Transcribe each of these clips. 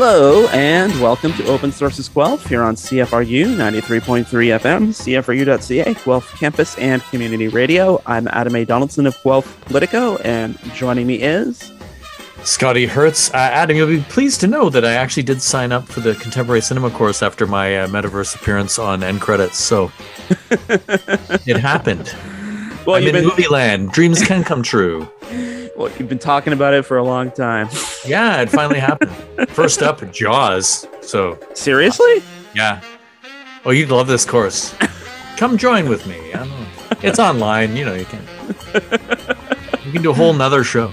Hello and welcome to Open Sources Guelph here on CFRU 93.3 FM, CFRU.ca, Guelph Campus and Community Radio. I'm Adam A. Donaldson of Guelph Politico, and joining me is Scotty Hertz. Uh, Adam, you'll be pleased to know that I actually did sign up for the contemporary cinema course after my uh, metaverse appearance on End Credits, so it happened. Well, I'm in been... movie land. Dreams can come true. Well, you've been talking about it for a long time. Yeah, it finally happened. First up, Jaws. So seriously? Yeah. Oh, you'd love this course. Come join with me. It's online. You know, you can. You can do a whole nother show.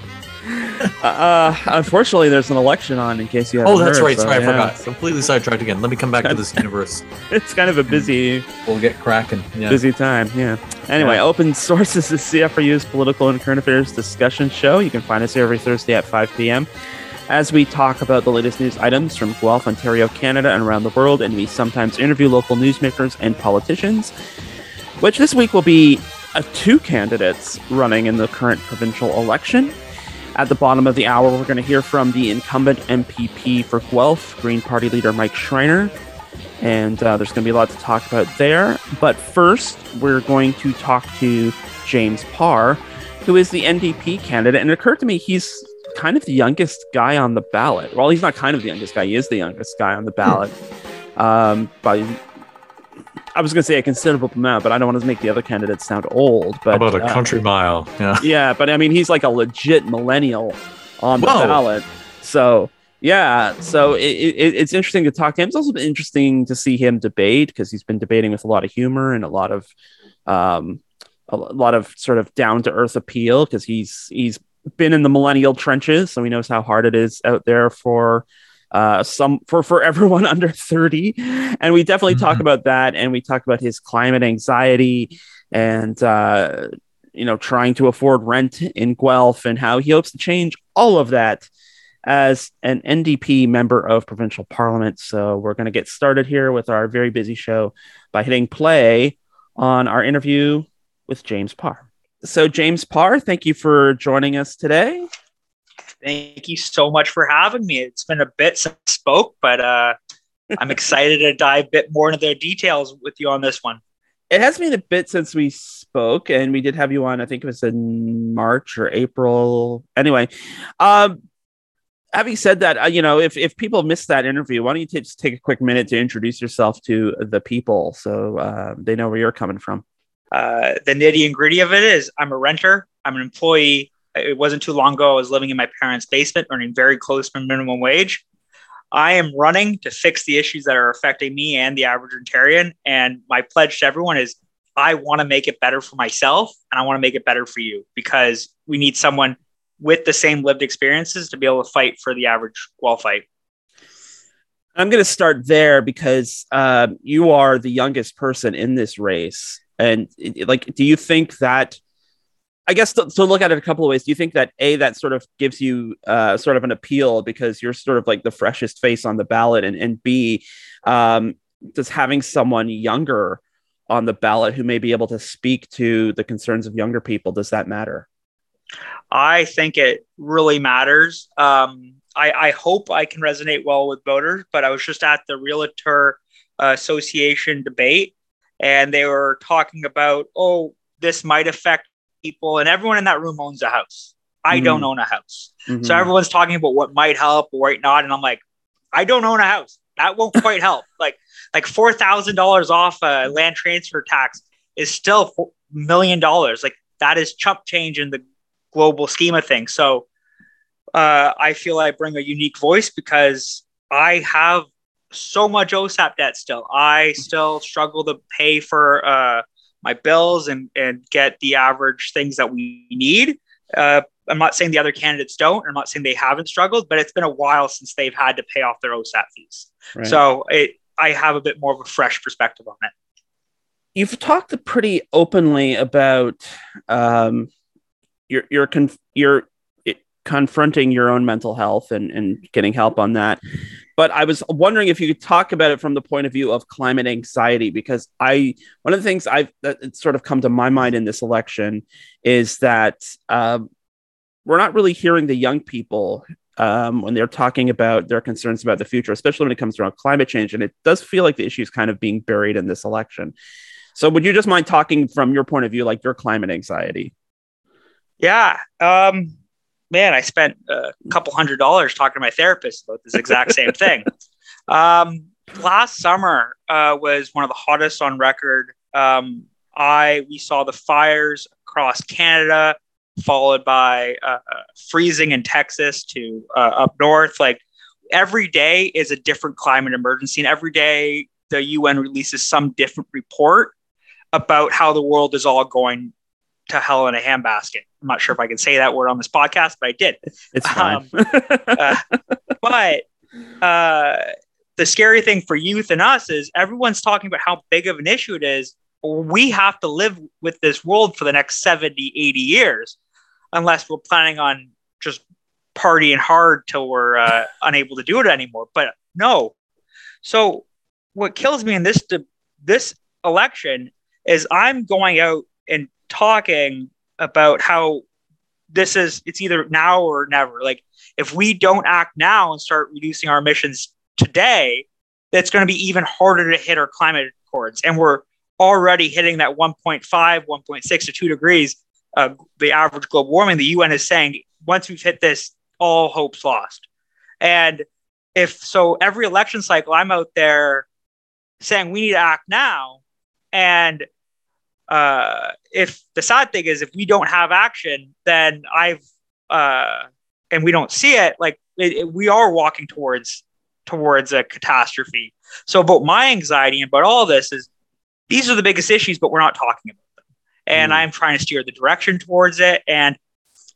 Uh, unfortunately, there's an election on. In case you have. Oh, that's heard, right. So, Sorry, yeah. I forgot. Completely sidetracked again. Let me come back to this universe. It's kind of a busy. We'll get cracking. Yeah. Busy time. Yeah. Anyway, yeah. Open Sources is CFRU's political and current affairs discussion show. You can find us here every Thursday at 5 p.m. As we talk about the latest news items from Guelph, Ontario, Canada, and around the world, and we sometimes interview local newsmakers and politicians, which this week will be uh, two candidates running in the current provincial election. At the bottom of the hour, we're going to hear from the incumbent MPP for Guelph, Green Party leader Mike Schreiner. And uh, there's going to be a lot to talk about there. But first, we're going to talk to James Parr, who is the NDP candidate. And it occurred to me he's kind of the youngest guy on the ballot. Well, he's not kind of the youngest guy, he is the youngest guy on the ballot. Um, by I was going to say a considerable amount, but I don't want to make the other candidates sound old. But How about a uh, country mile? Yeah. Yeah, but I mean, he's like a legit millennial on the Whoa. ballot. So yeah, so it, it, it's interesting to talk to him. It's also been interesting to see him debate because he's been debating with a lot of humor and a lot of, um, a lot of sort of down to earth appeal because he's he's been in the millennial trenches, so he knows how hard it is out there for uh, some for for everyone under 30 and we definitely mm-hmm. talk about that and we talk about his climate anxiety and uh, you know trying to afford rent in guelph and how he hopes to change all of that as an ndp member of provincial parliament. So we're going to get started here with our very busy show by hitting play on our interview with james parr. So james parr thank you for joining us today Thank you so much for having me. It's been a bit since I spoke, but uh, I'm excited to dive a bit more into the details with you on this one. It has been a bit since we spoke, and we did have you on. I think it was in March or April. Anyway, um, having said that, uh, you know, if if people missed that interview, why don't you t- just take a quick minute to introduce yourself to the people so uh, they know where you're coming from. Uh, the nitty and gritty of it is, I'm a renter. I'm an employee it wasn't too long ago. I was living in my parents' basement, earning very close to minimum wage. I am running to fix the issues that are affecting me and the average Ontarian. And my pledge to everyone is I want to make it better for myself and I want to make it better for you because we need someone with the same lived experiences to be able to fight for the average Guelphite. I'm going to start there because uh, you are the youngest person in this race. And like, do you think that I guess to, to, look at it a couple of ways. Do you think that a that sort of gives you uh, sort of an appeal because you're sort of like the freshest face on the ballot, and and b um, does having someone younger on the ballot who may be able to speak to the concerns of younger people does that matter? I think it really matters. Um, I, I hope I can resonate well with voters, but I was just at the Realtor Association debate, and they were talking about oh this might affect people, and everyone in that room owns a house. I mm-hmm. don't own a house. Mm-hmm. So everyone's talking about what might help or might not. And I'm like, I don't own a house. That won't quite help. Like, like four thousand dollars off a land transfer tax is still a million dollars. Like that is chump change in the global scheme of things. So uh, I feel I bring a unique voice because I have so much OSAP debt still. I still struggle to pay for uh, my bills and and get the average things that we need. Uh, I'm not saying the other candidates don't. I'm not saying they haven't struggled, but it's been a while since they've had to pay off their OSAP fees. Right. So it, I have a bit more of a fresh perspective on it. You've talked pretty openly about um, your your conf- your confronting your own mental health and and getting help on that. But I was wondering if you could talk about it from the point of view of climate anxiety, because I one of the things I've that sort of come to my mind in this election is that um, we're not really hearing the young people um, when they're talking about their concerns about the future, especially when it comes around climate change. And it does feel like the issue is kind of being buried in this election. So, would you just mind talking from your point of view, like your climate anxiety? Yeah. Um, man, I spent a couple hundred dollars talking to my therapist about this exact same thing. Um, last summer uh, was one of the hottest on record. Um, I we saw the fires across Canada, followed by uh, uh, freezing in Texas to uh, up north. Like every day is a different climate emergency, and every day the UN releases some different report about how the world is all going to hell in a handbasket. I'm not sure if I can say that word on this podcast, but I did. It's fine. Um, uh, but uh, the scary thing for youth and us is everyone's talking about how big of an issue it is. We have to live with this world for the next 70, 80 years, unless we're planning on just partying hard till we're uh, unable to do it anymore. But no. So what kills me in this this election is I'm going out and talking about how this is it's either now or never. Like if we don't act now and start reducing our emissions today, that's going to be even harder to hit our climate accords. And we're already hitting that 1.5, 1.6 to 2 degrees, uh, the average global warming. The UN is saying once we've hit this, all hope's lost. And if so, every election cycle, I'm out there saying we need to act now. And uh, if the sad thing is, if we don't have action, then I've uh, and we don't see it, like it, it, we are walking towards towards a catastrophe. So, about my anxiety and about all this is these are the biggest issues, but we're not talking about them. And mm. I'm trying to steer the direction towards it. And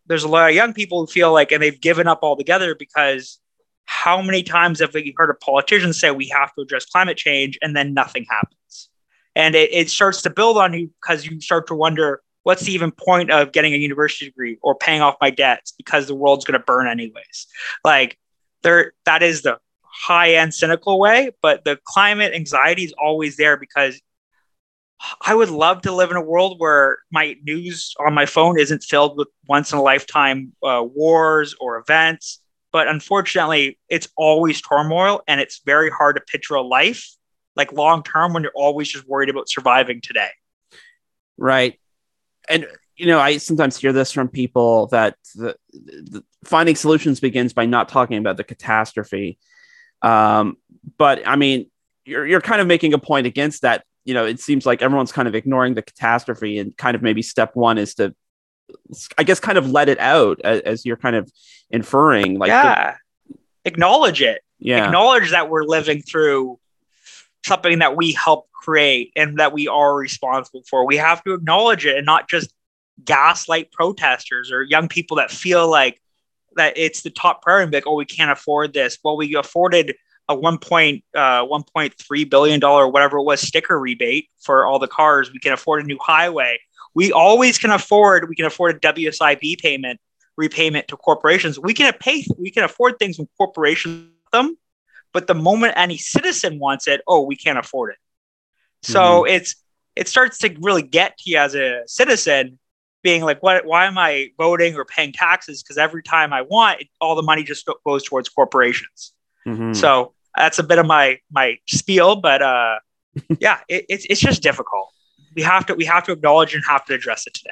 there's a lot of young people who feel like, and they've given up altogether because how many times have we heard a politician say we have to address climate change and then nothing happens? And it, it starts to build on you because you start to wonder what's the even point of getting a university degree or paying off my debts because the world's going to burn anyways? Like, there, that is the high end cynical way, but the climate anxiety is always there because I would love to live in a world where my news on my phone isn't filled with once in a lifetime uh, wars or events. But unfortunately, it's always turmoil and it's very hard to picture a life like long term when you're always just worried about surviving today. Right. And you know, I sometimes hear this from people that the, the finding solutions begins by not talking about the catastrophe um, but I mean, you're you're kind of making a point against that. You know, it seems like everyone's kind of ignoring the catastrophe, and kind of maybe step one is to, I guess, kind of let it out as, as you're kind of inferring. Like, yeah, the, acknowledge it. Yeah, acknowledge that we're living through something that we help create and that we are responsible for. We have to acknowledge it and not just gaslight protesters or young people that feel like that it's the top priority. Like, oh, we can't afford this. Well, we afforded a one uh, one point three billion dollar whatever it was sticker rebate for all the cars. We can afford a new highway. We always can afford. We can afford a WSIB payment repayment to corporations. We can pay. We can afford things when corporations them, but the moment any citizen wants it, oh, we can't afford it. So mm-hmm. it's it starts to really get to you as a citizen being like, what, why am I voting or paying taxes? Because every time I want, it, all the money just goes towards corporations. Mm-hmm. So that's a bit of my my spiel, but uh, yeah, it, it's it's just difficult. We have to we have to acknowledge and have to address it today.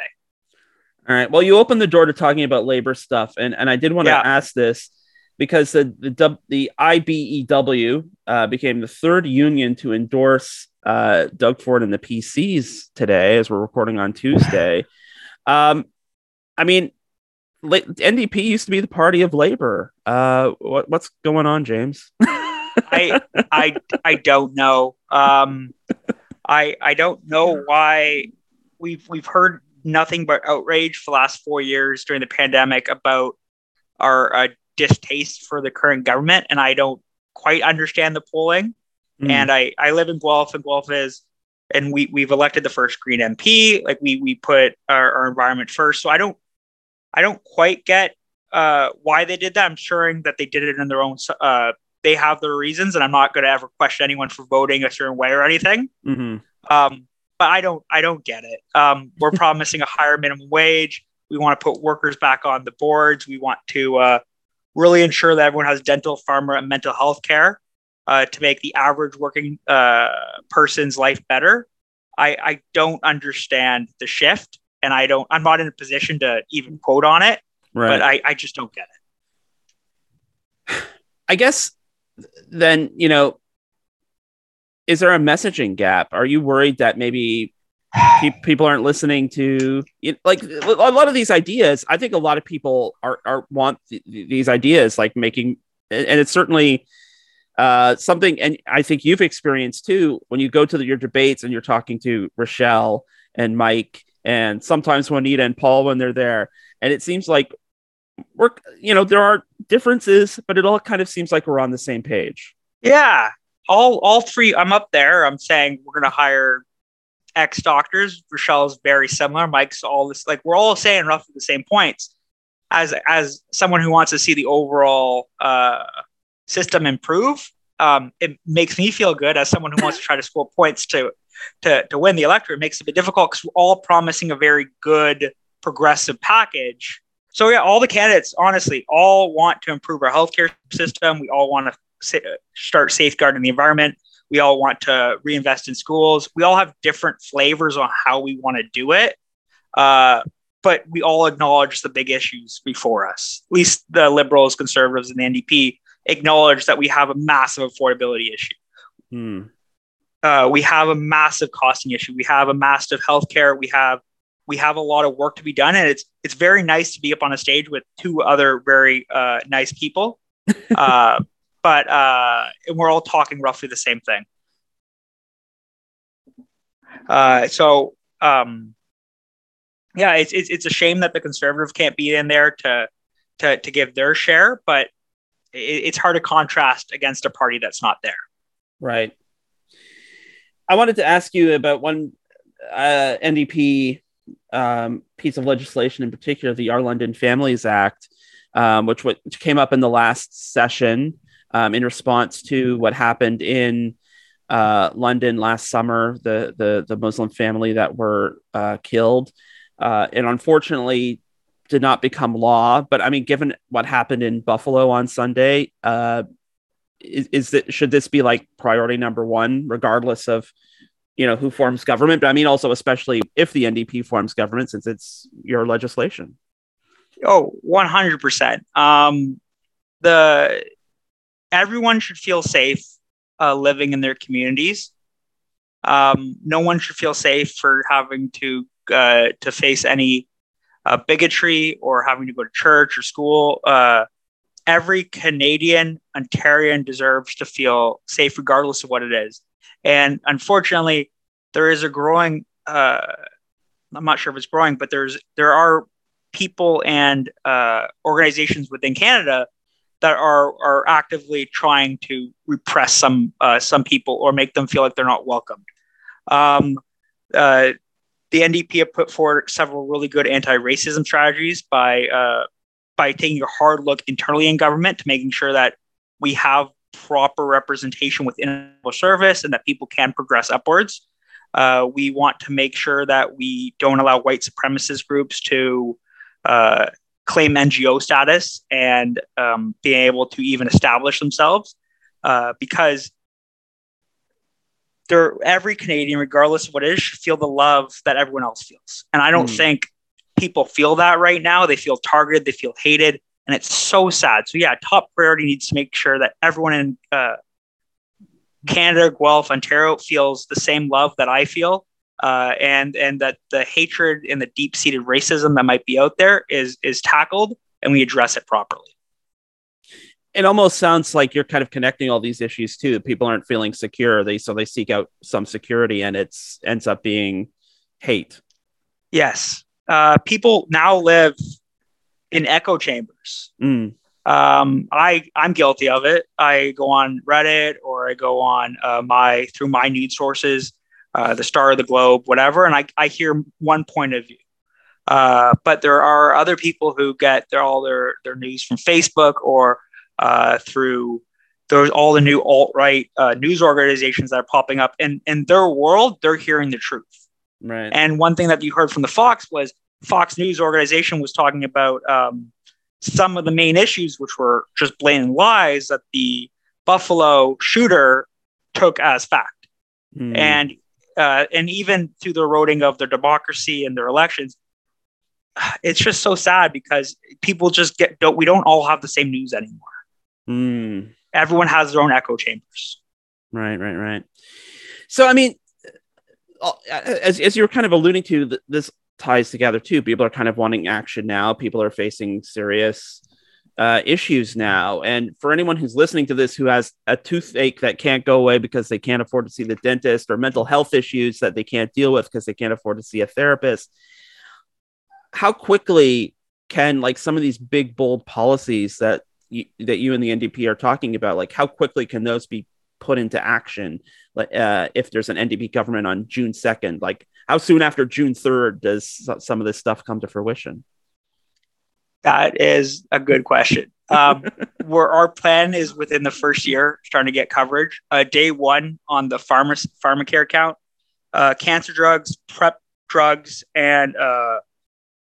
All right. Well, you opened the door to talking about labor stuff, and and I did want to yeah. ask this because the the the IBEW uh, became the third union to endorse uh, Doug Ford and the PCs today, as we're recording on Tuesday. Um, I mean, NDP used to be the party of labor. Uh, what, what's going on, James? I I I don't know. Um, I I don't know why we've we've heard nothing but outrage for the last four years during the pandemic about our uh, distaste for the current government, and I don't quite understand the polling. Mm. And I I live in Guelph, and Guelph is and we we've elected the first green MP. Like we we put our, our environment first. So I don't I don't quite get uh, why they did that. I'm sure that they did it in their own. Uh, they have their reasons, and I'm not going to ever question anyone for voting a certain way or anything. Mm-hmm. Um, but I don't I don't get it. Um, we're promising a higher minimum wage. We want to put workers back on the boards. We want to uh, really ensure that everyone has dental, pharma, and mental health care uh, to make the average working uh, person's life better. I, I don't understand the shift, and I don't. I'm not in a position to even quote on it, right. but I, I just don't get it. I guess then you know, is there a messaging gap? Are you worried that maybe people aren't listening to like a lot of these ideas? I think a lot of people are, are want th- these ideas, like making, and it's certainly uh, something, and I think you've experienced too when you go to the, your debates and you're talking to Rochelle and Mike, and sometimes Juanita and Paul when they're there, and it seems like we're, you know, there are differences, but it all kind of seems like we're on the same page. Yeah, all all three. I'm up there. I'm saying we're going to hire X doctors. Rochelle's very similar. Mike's all this like we're all saying roughly the same points. As as someone who wants to see the overall uh, system improve, um, it makes me feel good as someone who wants to try to score points to to to win the electorate. It makes it a bit difficult because we're all promising a very good progressive package. So yeah, all the candidates, honestly, all want to improve our healthcare system. We all want to start safeguarding the environment. We all want to reinvest in schools. We all have different flavors on how we want to do it. Uh, but we all acknowledge the big issues before us. At least the liberals, conservatives, and the NDP acknowledge that we have a massive affordability issue. Hmm. Uh, we have a massive costing issue. We have a massive healthcare. We have we have a lot of work to be done, and it's it's very nice to be up on a stage with two other very uh, nice people. Uh, but uh, we're all talking roughly the same thing. Uh, so um, yeah, it's, it's it's a shame that the conservative can't be in there to to to give their share, but it, it's hard to contrast against a party that's not there. Right. I wanted to ask you about one uh, NDP um, piece of legislation in particular, the Our London Families Act, um, which, which came up in the last session um, in response to what happened in uh, London last summer, the, the, the Muslim family that were uh, killed. Uh, and unfortunately, did not become law. But I mean, given what happened in Buffalo on Sunday, uh, is, is that should this be like priority number one, regardless of you know who forms government? But I mean, also especially if the NDP forms government, since it's your legislation. Oh, 100 percent. Um, the everyone should feel safe uh, living in their communities. Um, no one should feel safe for having to uh, to face any uh, bigotry or having to go to church or school. Uh, every Canadian Ontarian deserves to feel safe, regardless of what it is. And unfortunately, there is a growing. Uh, I'm not sure if it's growing, but there's there are people and uh, organizations within Canada that are are actively trying to repress some uh, some people or make them feel like they're not welcomed. Um, uh, the NDP have put forward several really good anti-racism strategies by uh, by taking a hard look internally in government to making sure that we have proper representation within the service and that people can progress upwards. Uh, we want to make sure that we don't allow white supremacist groups to uh, claim NGO status and um, being able to even establish themselves uh, because they're every Canadian, regardless of what it is, should feel the love that everyone else feels. And I don't mm. think people feel that right now. They feel targeted, they feel hated, and it's so sad. So yeah, top priority needs to make sure that everyone in uh, Canada, Guelph, Ontario feels the same love that I feel uh, and and that the hatred and the deep seated racism that might be out there is is tackled and we address it properly. It almost sounds like you're kind of connecting all these issues too. People aren't feeling secure, they so they seek out some security, and it's ends up being hate. Yes, uh, people now live in echo chambers. Mm. Um, I I'm guilty of it. I go on Reddit or I go on uh, my through my news sources uh, the Star of the Globe, whatever, and I, I hear one point of view. Uh, but there are other people who get their, all their, their news from Facebook or uh, through there's all the new alt right uh, news organizations that are popping up. And in their world, they're hearing the truth. Right. And one thing that you heard from the Fox was Fox News organization was talking about um, some of the main issues, which were just blatant lies that the Buffalo shooter took as fact. Mm. And uh, and even through the eroding of their democracy and their elections, it's just so sad because people just get don't we don't all have the same news anymore. Mm. Everyone has their own echo chambers. Right, right, right. So I mean, uh, as as you're kind of alluding to, this ties together too. People are kind of wanting action now. People are facing serious uh, issues now. And for anyone who's listening to this who has a toothache that can't go away because they can't afford to see the dentist or mental health issues that they can't deal with because they can't afford to see a therapist, how quickly can like some of these big bold policies that you, that you and the NDP are talking about, like how quickly can those be put into action? Like uh, if there's an NDP government on June second, like how soon after June third does some of this stuff come to fruition? That is a good question. Um, where our plan is within the first year, starting to get coverage. Uh, day one on the pharma pharmacare account, uh, cancer drugs, prep drugs, and uh,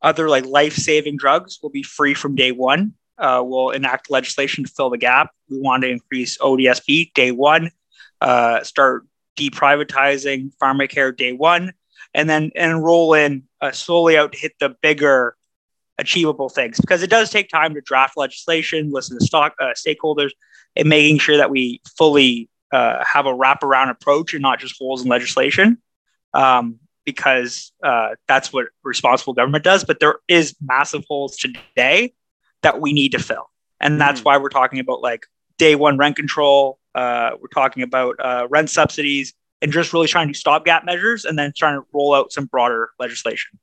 other like life saving drugs will be free from day one. Uh, we'll enact legislation to fill the gap. We want to increase ODSP day one, uh, start deprivatizing pharmacare day one, and then enroll in uh, slowly out to hit the bigger achievable things because it does take time to draft legislation, listen to stock uh, stakeholders, and making sure that we fully uh, have a wraparound approach and not just holes in legislation. Um, because uh, that's what responsible government does. But there is massive holes today that we need to fill, and that's mm. why we're talking about like day one rent control. Uh, we're talking about uh, rent subsidies and just really trying to stopgap measures, and then trying to roll out some broader legislation.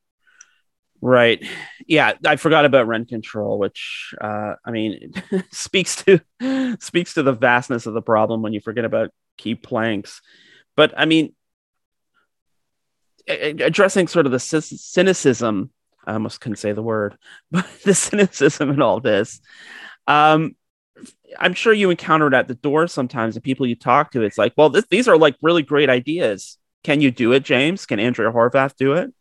Right. Yeah, I forgot about rent control, which uh, I mean speaks to speaks to the vastness of the problem when you forget about key planks. But I mean, addressing sort of the cynicism, I almost couldn't say the word, but the cynicism in all this. Um, I'm sure you encounter it at the door sometimes. The people you talk to, it's like, well, this, these are like really great ideas. Can you do it, James? Can Andrea Horwath do it?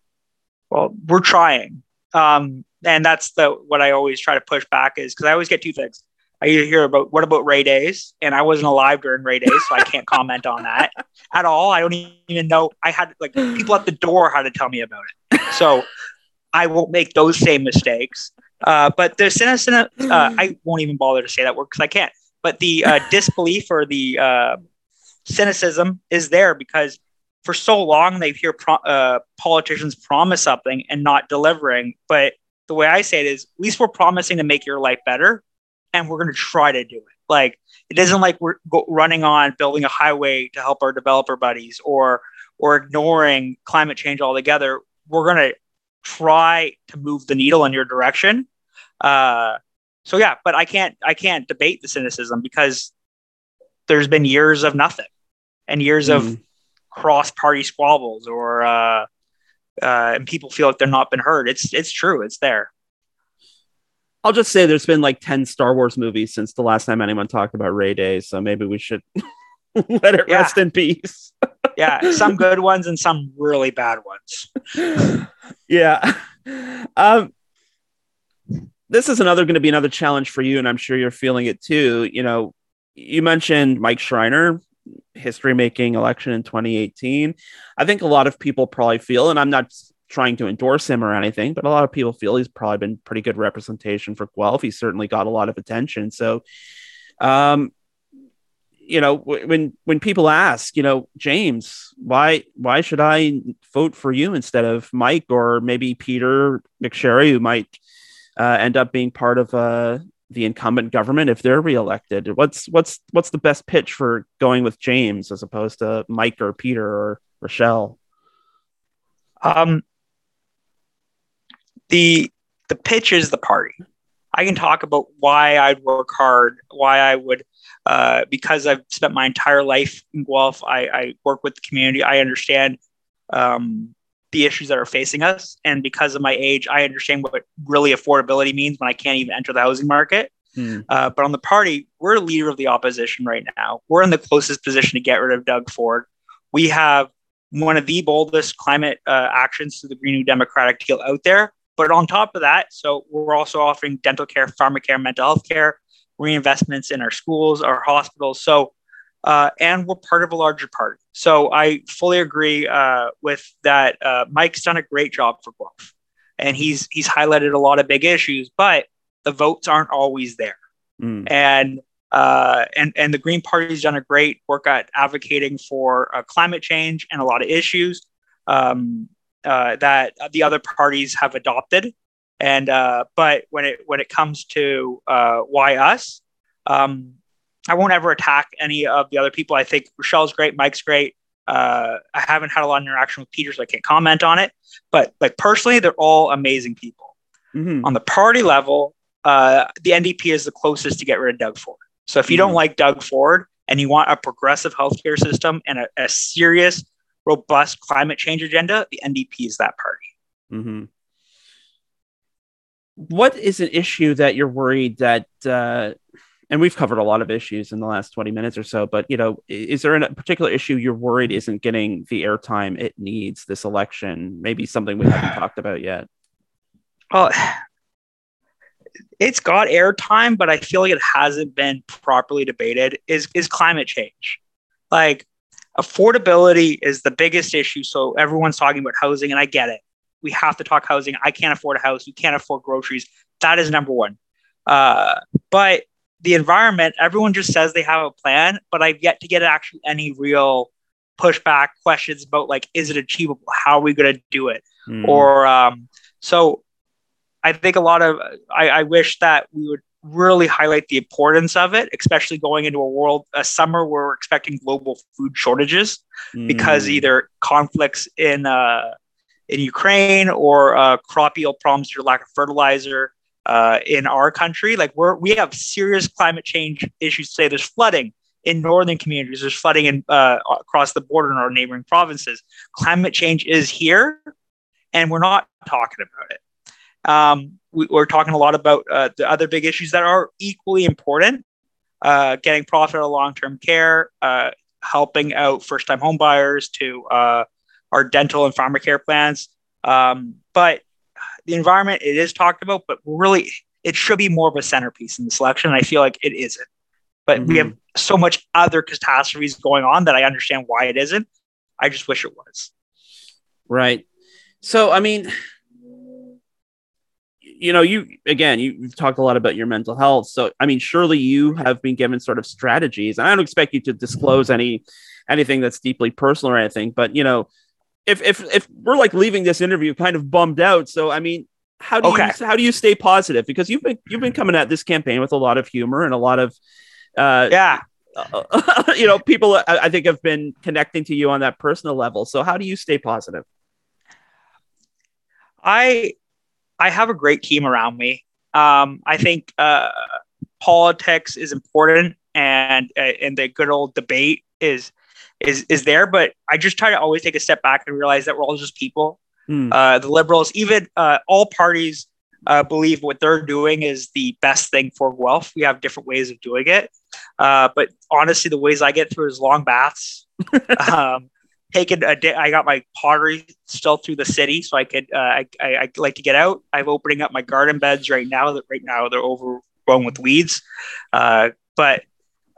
Well, we're trying. Um, and that's the what I always try to push back is because I always get two things. I hear about what about Rae Days, and I wasn't alive during Rae Days, so I can't comment on that at all. I don't even know. I had like people at the door had to tell me about it, so I won't make those same mistakes. Uh, but the cynicism, uh, I won't even bother to say that word because I can't. But the uh, disbelief or the uh, cynicism is there because for so long they hear pro- uh, politicians promise something and not delivering. But the way I say it is, at least we're promising to make your life better, and we're going to try to do it. Like it isn't like we're go- running on building a highway to help our developer buddies or or ignoring climate change altogether. We're going to try to move the needle in your direction. Uh, so yeah, but I can't I can't debate the cynicism because there's been years of nothing and years mm. of cross party squabbles or uh, uh, and people feel like they're not been heard. It's it's true. It's there. I'll just say there's been like 10 Star Wars movies since the last time anyone talked about Rae Day, so maybe we should let it yeah. rest in peace. yeah, some good ones and some really bad ones. yeah. Um this is another going to be another challenge for you and I'm sure you're feeling it too. You know, you mentioned Mike Schreiner history making election in 2018. I think a lot of people probably feel, and I'm not trying to endorse him or anything, but a lot of people feel he's probably been pretty good representation for Guelph. He's certainly got a lot of attention. So, um, you know, when when people ask, you know, James, why why should I vote for you instead of Mike or maybe Peter McSherry, who might uh, end up being part of uh, the incumbent government if they're reelected? What's what's what's the best pitch for going with James as opposed to Mike or Peter or Rochelle? Um, the the pitch is the party. I can talk about why I'd work hard, why I would, uh, because I've spent my entire life in Guelph. I, I work with the community. I understand um, the issues that are facing us. And because of my age, I understand what really affordability means when I can't even enter the housing market. Hmm. Uh, but on the party, we're a leader of the opposition right now. We're in the closest position to get rid of Doug Ford. We have one of the boldest climate uh, actions to the Green New Democratic deal out there. but on top of that, so we're also offering dental care, pharmacare, mental health care, reinvestments in our schools, our hospitals. So, uh, and we're part of a larger party. So I fully agree uh, with that. Uh, Mike's done a great job for Guelph, and he's he's highlighted a lot of big issues, but the votes aren't always there. Mm. And uh, and and the Green Party's done a great work at advocating for uh, climate change and a lot of issues um, uh, that the other parties have adopted. And uh, but when it when it comes to uh, why us, um, I won't ever attack any of the other people. I think Rochelle's great, Mike's great. Uh, I haven't had a lot of interaction with Peter, so I can't comment on it. But like personally, they're all amazing people. Mm-hmm. On the party level, uh, the NDP is the closest to get rid of Doug Ford. So if you mm-hmm. don't like Doug Ford and you want a progressive healthcare system and a, a serious, robust climate change agenda, the NDP is that party. Mm-hmm. What is an issue that you're worried that? Uh, and we've covered a lot of issues in the last 20 minutes or so, but you know, is there a particular issue you're worried isn't getting the airtime it needs this election? Maybe something we haven't talked about yet. Oh, it's got airtime, but I feel like it hasn't been properly debated. Is is climate change? Like affordability is the biggest issue. So everyone's talking about housing, and I get it. We have to talk housing. I can't afford a house. You can't afford groceries. That is number one. Uh, but the environment, everyone just says they have a plan, but I've yet to get actually any real pushback questions about like, is it achievable? How are we going to do it? Mm. Or um, so I think a lot of I, I wish that we would really highlight the importance of it, especially going into a world, a summer where we're expecting global food shortages mm. because either conflicts in uh, in Ukraine or uh, crop yield problems due to lack of fertilizer uh, in our country. Like we're we have serious climate change issues. Say there's flooding in northern communities, there's flooding in uh, across the border in our neighboring provinces. Climate change is here, and we're not talking about it. Um, we, are talking a lot about uh, the other big issues that are equally important uh, getting profit out of long term care, uh, helping out first time homebuyers to uh, our dental and pharmacare plans. Um, but the environment, it is talked about, but really, it should be more of a centerpiece in the selection. I feel like it isn't. But mm-hmm. we have so much other catastrophes going on that I understand why it isn't. I just wish it was. Right. So, I mean, you know, you again, you, have talked a lot about your mental health. So, I mean, surely you have been given sort of strategies. And I don't expect you to disclose any anything that's deeply personal or anything, but you know, if if if we're like leaving this interview kind of bummed out, so I mean, how do okay. you how do you stay positive? Because you've been you've been coming at this campaign with a lot of humor and a lot of uh, yeah. you know, people I, I think have been connecting to you on that personal level. So, how do you stay positive? I I have a great team around me. Um, I think uh, politics is important, and uh, and the good old debate is is is there. But I just try to always take a step back and realize that we're all just people. Mm. Uh, the liberals, even uh, all parties, uh, believe what they're doing is the best thing for Guelph. We have different ways of doing it, uh, but honestly, the ways I get through is long baths. um, taken a day. I got my pottery still through the city, so I could. Uh, I, I, I like to get out. I'm opening up my garden beds right now. That right now they're overgrown with weeds, uh, but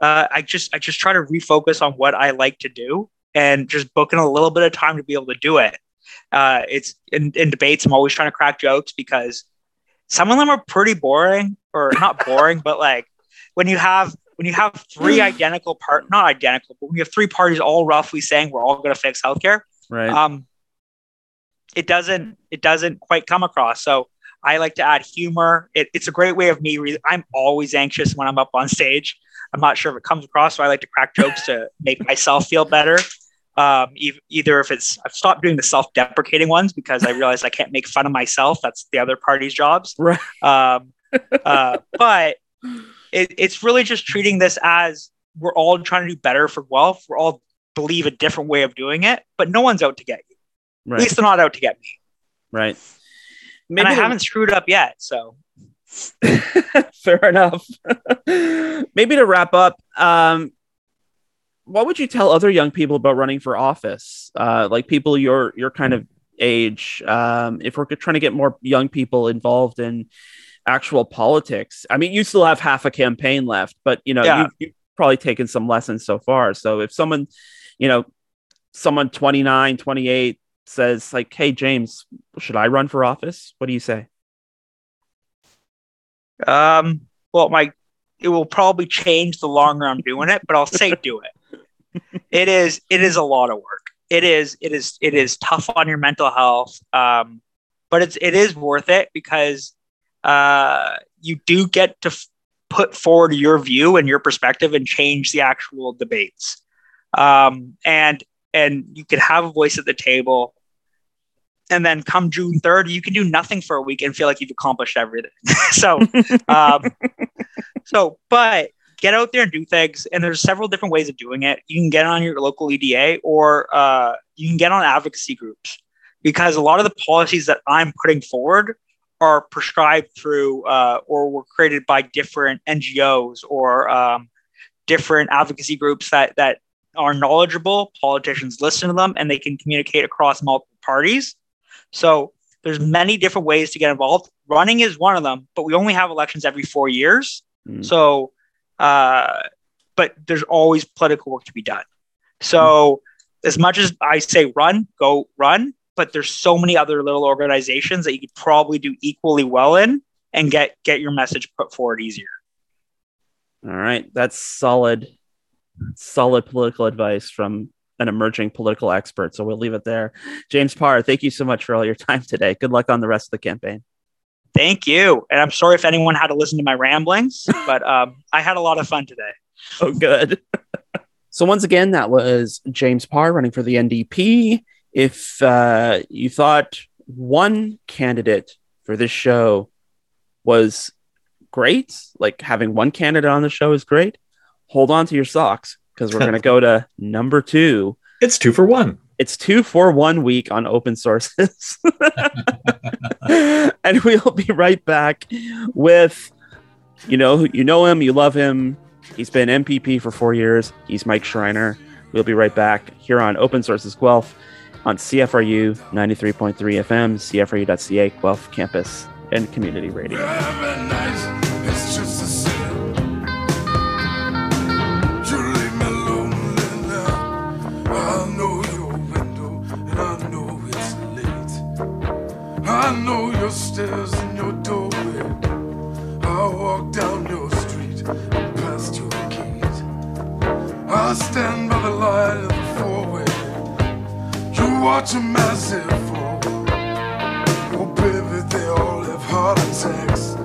uh, I just I just try to refocus on what I like to do and just booking a little bit of time to be able to do it. Uh, it's in, in debates. I'm always trying to crack jokes because some of them are pretty boring, or not boring, but like when you have when you have three identical part, not identical, but when you have three parties all roughly saying we're all going to fix healthcare, right? Um, it doesn't it doesn't quite come across. So I like to add humor. It, it's a great way of me. Re- I'm always anxious when I'm up on stage. I'm not sure if it comes across, so I like to crack jokes to make myself feel better. Um, e- either if it's I've stopped doing the self-deprecating ones because I realize I can't make fun of myself. That's the other party's jobs. Right. Um, uh, but it, it's really just treating this as we're all trying to do better for Guelph. We're all believe a different way of doing it, but no one's out to get you. Right. At least they're not out to get me. Right. Maybe and I haven't screwed up yet. So fair enough. Maybe to wrap up, um, what would you tell other young people about running for office? Uh, like people you're you're kind of age, um, if we're trying to get more young people involved in actual politics, I mean, you still have half a campaign left, but you know, Yeah. you've, you've probably taken some lessons so far. So if someone, you know, someone 29, 28 says like, "Hey, James, should I run for office?" What do you say? Um, well, my it will probably change the longer I'm doing it, but I'll say do it. it is it is a lot of work. It is it is it is tough on your mental health. Um, but it's it is worth it because uh, you do get to f- put forward your view and your perspective and change the actual debates. Um, and and you can have a voice at the table. And then come June 3rd, you can do nothing for a week and feel like you've accomplished everything. so um, so, but get out there and do things. And there's several different ways of doing it. You can get on your local EDA or uh, you can get on advocacy groups because a lot of the policies that I'm putting forward are prescribed through uh, or were created by different NGOs or um, different advocacy groups that that are knowledgeable. Politicians listen to them and they can communicate across multiple parties. So there's many different ways to get involved. Running is one of them, but we only have elections every four years. Mm. So, uh, but there's always political work to be done. So, as much as I say run, go run, but there's so many other little organizations that you could probably do equally well in and get get your message put forward easier. All right, that's solid, solid political advice from an emerging political expert. So we'll leave it there. James Parr, thank you so much for all your time today. Good luck on the rest of the campaign. Thank you, and I'm sorry if anyone had to listen to my ramblings, but um, I had a lot of fun today. Oh, good. so once again, that was James Parr running for the NDP. If uh, you thought one candidate for this show was great, like having one candidate on the show is great, hold on to your socks because we're going to go to number two. It's two for one. It's two for one week on open sources. and we'll be right back with, you know, you know him, you love him. He's been MPP for four years. He's Mike Schreiner. We'll be right back here on Open Sources Guelph on CFRU 93.3 FM, CFRU.ca, Guelph campus, and community radio. I know your stairs and your doorway. I walk down your street and past your gate. I stand by the light of the four-way. You watch a massive fall. Oh, baby, they all have heart attacks.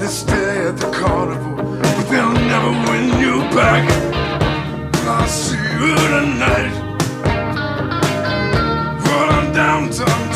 They stay at the carnival, but they'll never win you back. I'll see you tonight. Rolling downtown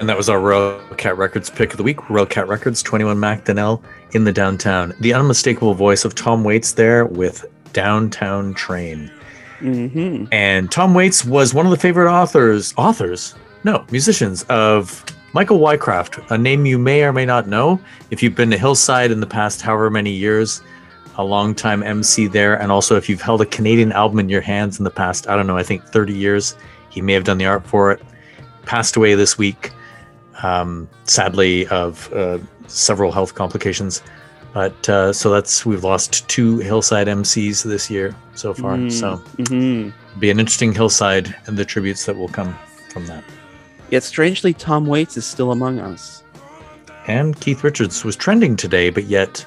And that was our Royal Cat Records pick of the week. Royal Cat Records, 21 Macdonell in the downtown. The unmistakable voice of Tom Waits there with Downtown Train. Mm-hmm. And Tom Waits was one of the favorite authors, authors, no, musicians of Michael Wrycraft, a name you may or may not know if you've been to Hillside in the past however many years, a longtime MC there. And also if you've held a Canadian album in your hands in the past, I don't know, I think 30 years, he may have done the art for it. Passed away this week, um, sadly, of uh, several health complications. But uh, so that's, we've lost two Hillside MCs this year so far. So hmm be an interesting hillside and the tributes that will come from that. Yet strangely, Tom Waits is still among us. And Keith Richards was trending today, but yet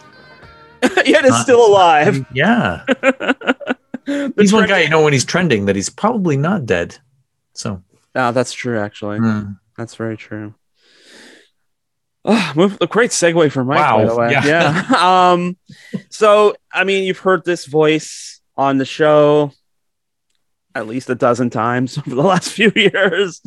Yet is still alive. yeah, he's one guy you know when he's trending that he's probably not dead. So Oh, that's true, actually. mm, That's very true. Oh, move, a great segue for Mike, by Wow, the way. yeah. Yeah. um, so, I mean, you've heard this voice on the show at least a dozen times over the last few years.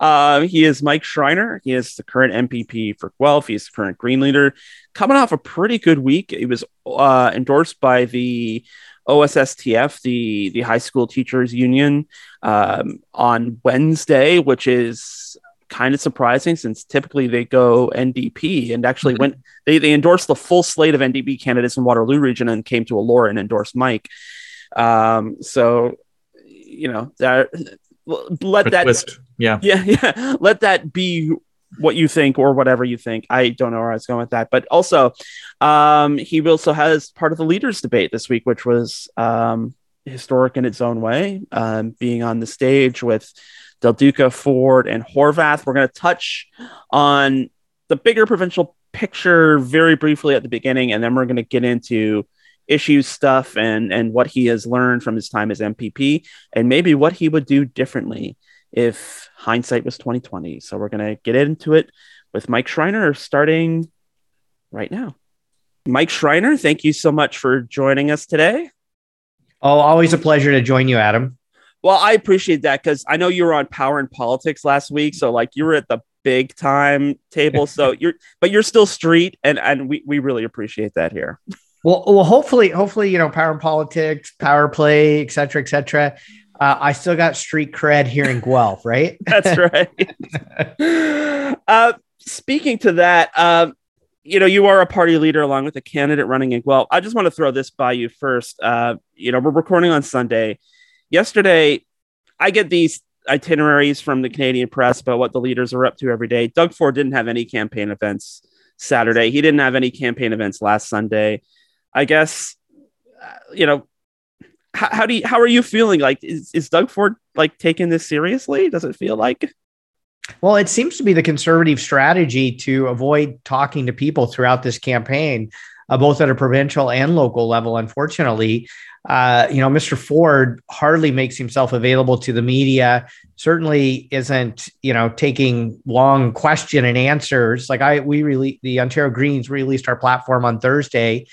Um, he is Mike Schreiner. He is the current MPP for Guelph. He's the current Green leader. Coming off a pretty good week. He was uh, endorsed by the OSSTF, the, the High School Teachers Union, um, on Wednesday, which is kind of surprising since typically they go NDP and actually went they, they endorsed the full slate of NDP candidates in Waterloo region and came to Allura and endorsed Mike. Um, so you know that let A that twist. Yeah. yeah yeah let that be what you think or whatever you think i don't know where i was going with that but also um he also has part of the leaders debate this week which was um historic in its own way um being on the stage with del duca ford and Horwath we're going to touch on the bigger provincial picture very briefly at the beginning and then we're going to get into issues stuff and and what he has learned from his time as mpp and maybe what he would do differently if hindsight was 2020. So we're going to get into it with Mike Schreiner starting right now. Mike Schreiner, thank you so much for joining us today. Oh, always a pleasure to join you, Adam. Well, I appreciate that because I know you were on Power and Politics last week, so like you were at the big time table. So you're, but you're still street, and and we we really appreciate that here. Well, well, hopefully, hopefully, you know, power and politics, power play, et cetera, et cetera. Uh, I still got street cred here in Guelph, right? That's right. uh, speaking to that, um, you know, you are a party leader along with a candidate running in Guelph. I just want to throw this by you first. Uh, you know, we're recording on Sunday. Yesterday, I get these itineraries from the Canadian press about what the leaders are up to every day. Doug Ford didn't have any campaign events Saturday. He didn't have any campaign events last Sunday. I guess, uh, you know, how, how do you, how are you feeling? Like, is, is Doug Ford like taking this seriously? Does it feel like? Well, it seems to be the conservative strategy to avoid talking to people throughout this campaign, uh, both at a provincial and local level. Unfortunately, uh, you know, Mr. Ford hardly makes himself available to the media. Certainly isn't, you know, taking long question and answers. Like I, we really, the Ontario Greens released our platform on Thursday,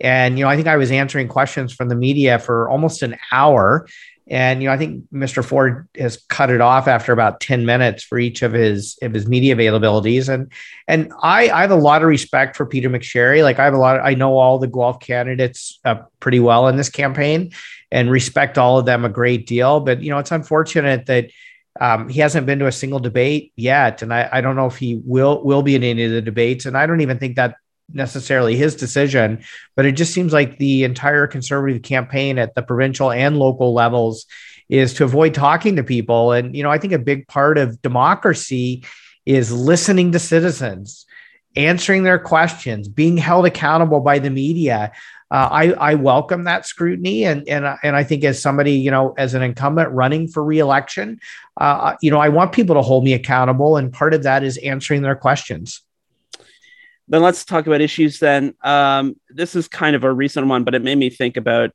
and you know, I think I was answering questions from the media for almost an hour. And you know, I think Mr. Ford has cut it off after about 10 minutes for each of his of his media availabilities. And and I, I have a lot of respect for Peter McSherry. Like I have a lot, of, I know all the Guelph candidates uh, pretty well in this campaign and respect all of them a great deal. But you know, it's unfortunate that um, he hasn't been to a single debate yet, and I, I don't know if he will will be in any of the debates. And I don't even think that necessarily his decision, but it just seems like the entire conservative campaign at the provincial and local levels is to avoid talking to people. And, you know, I think a big part of democracy is listening to citizens, answering their questions, being held accountable by the media. Uh, I, I welcome that scrutiny, and and and I think as somebody you know as an incumbent running for reelection, uh, you know I want people to hold me accountable, and part of that is answering their questions then let's talk about issues then. Um, this is kind of a recent one but it made me think about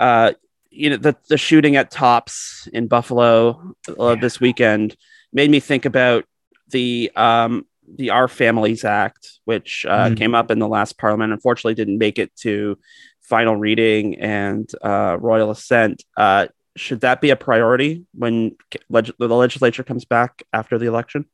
uh, you know the, the shooting at tops in buffalo uh, this weekend made me think about the um, the our families act which uh, mm. came up in the last parliament unfortunately didn't make it to final reading and uh, royal assent. Uh, should that be a priority when leg- the legislature comes back after the election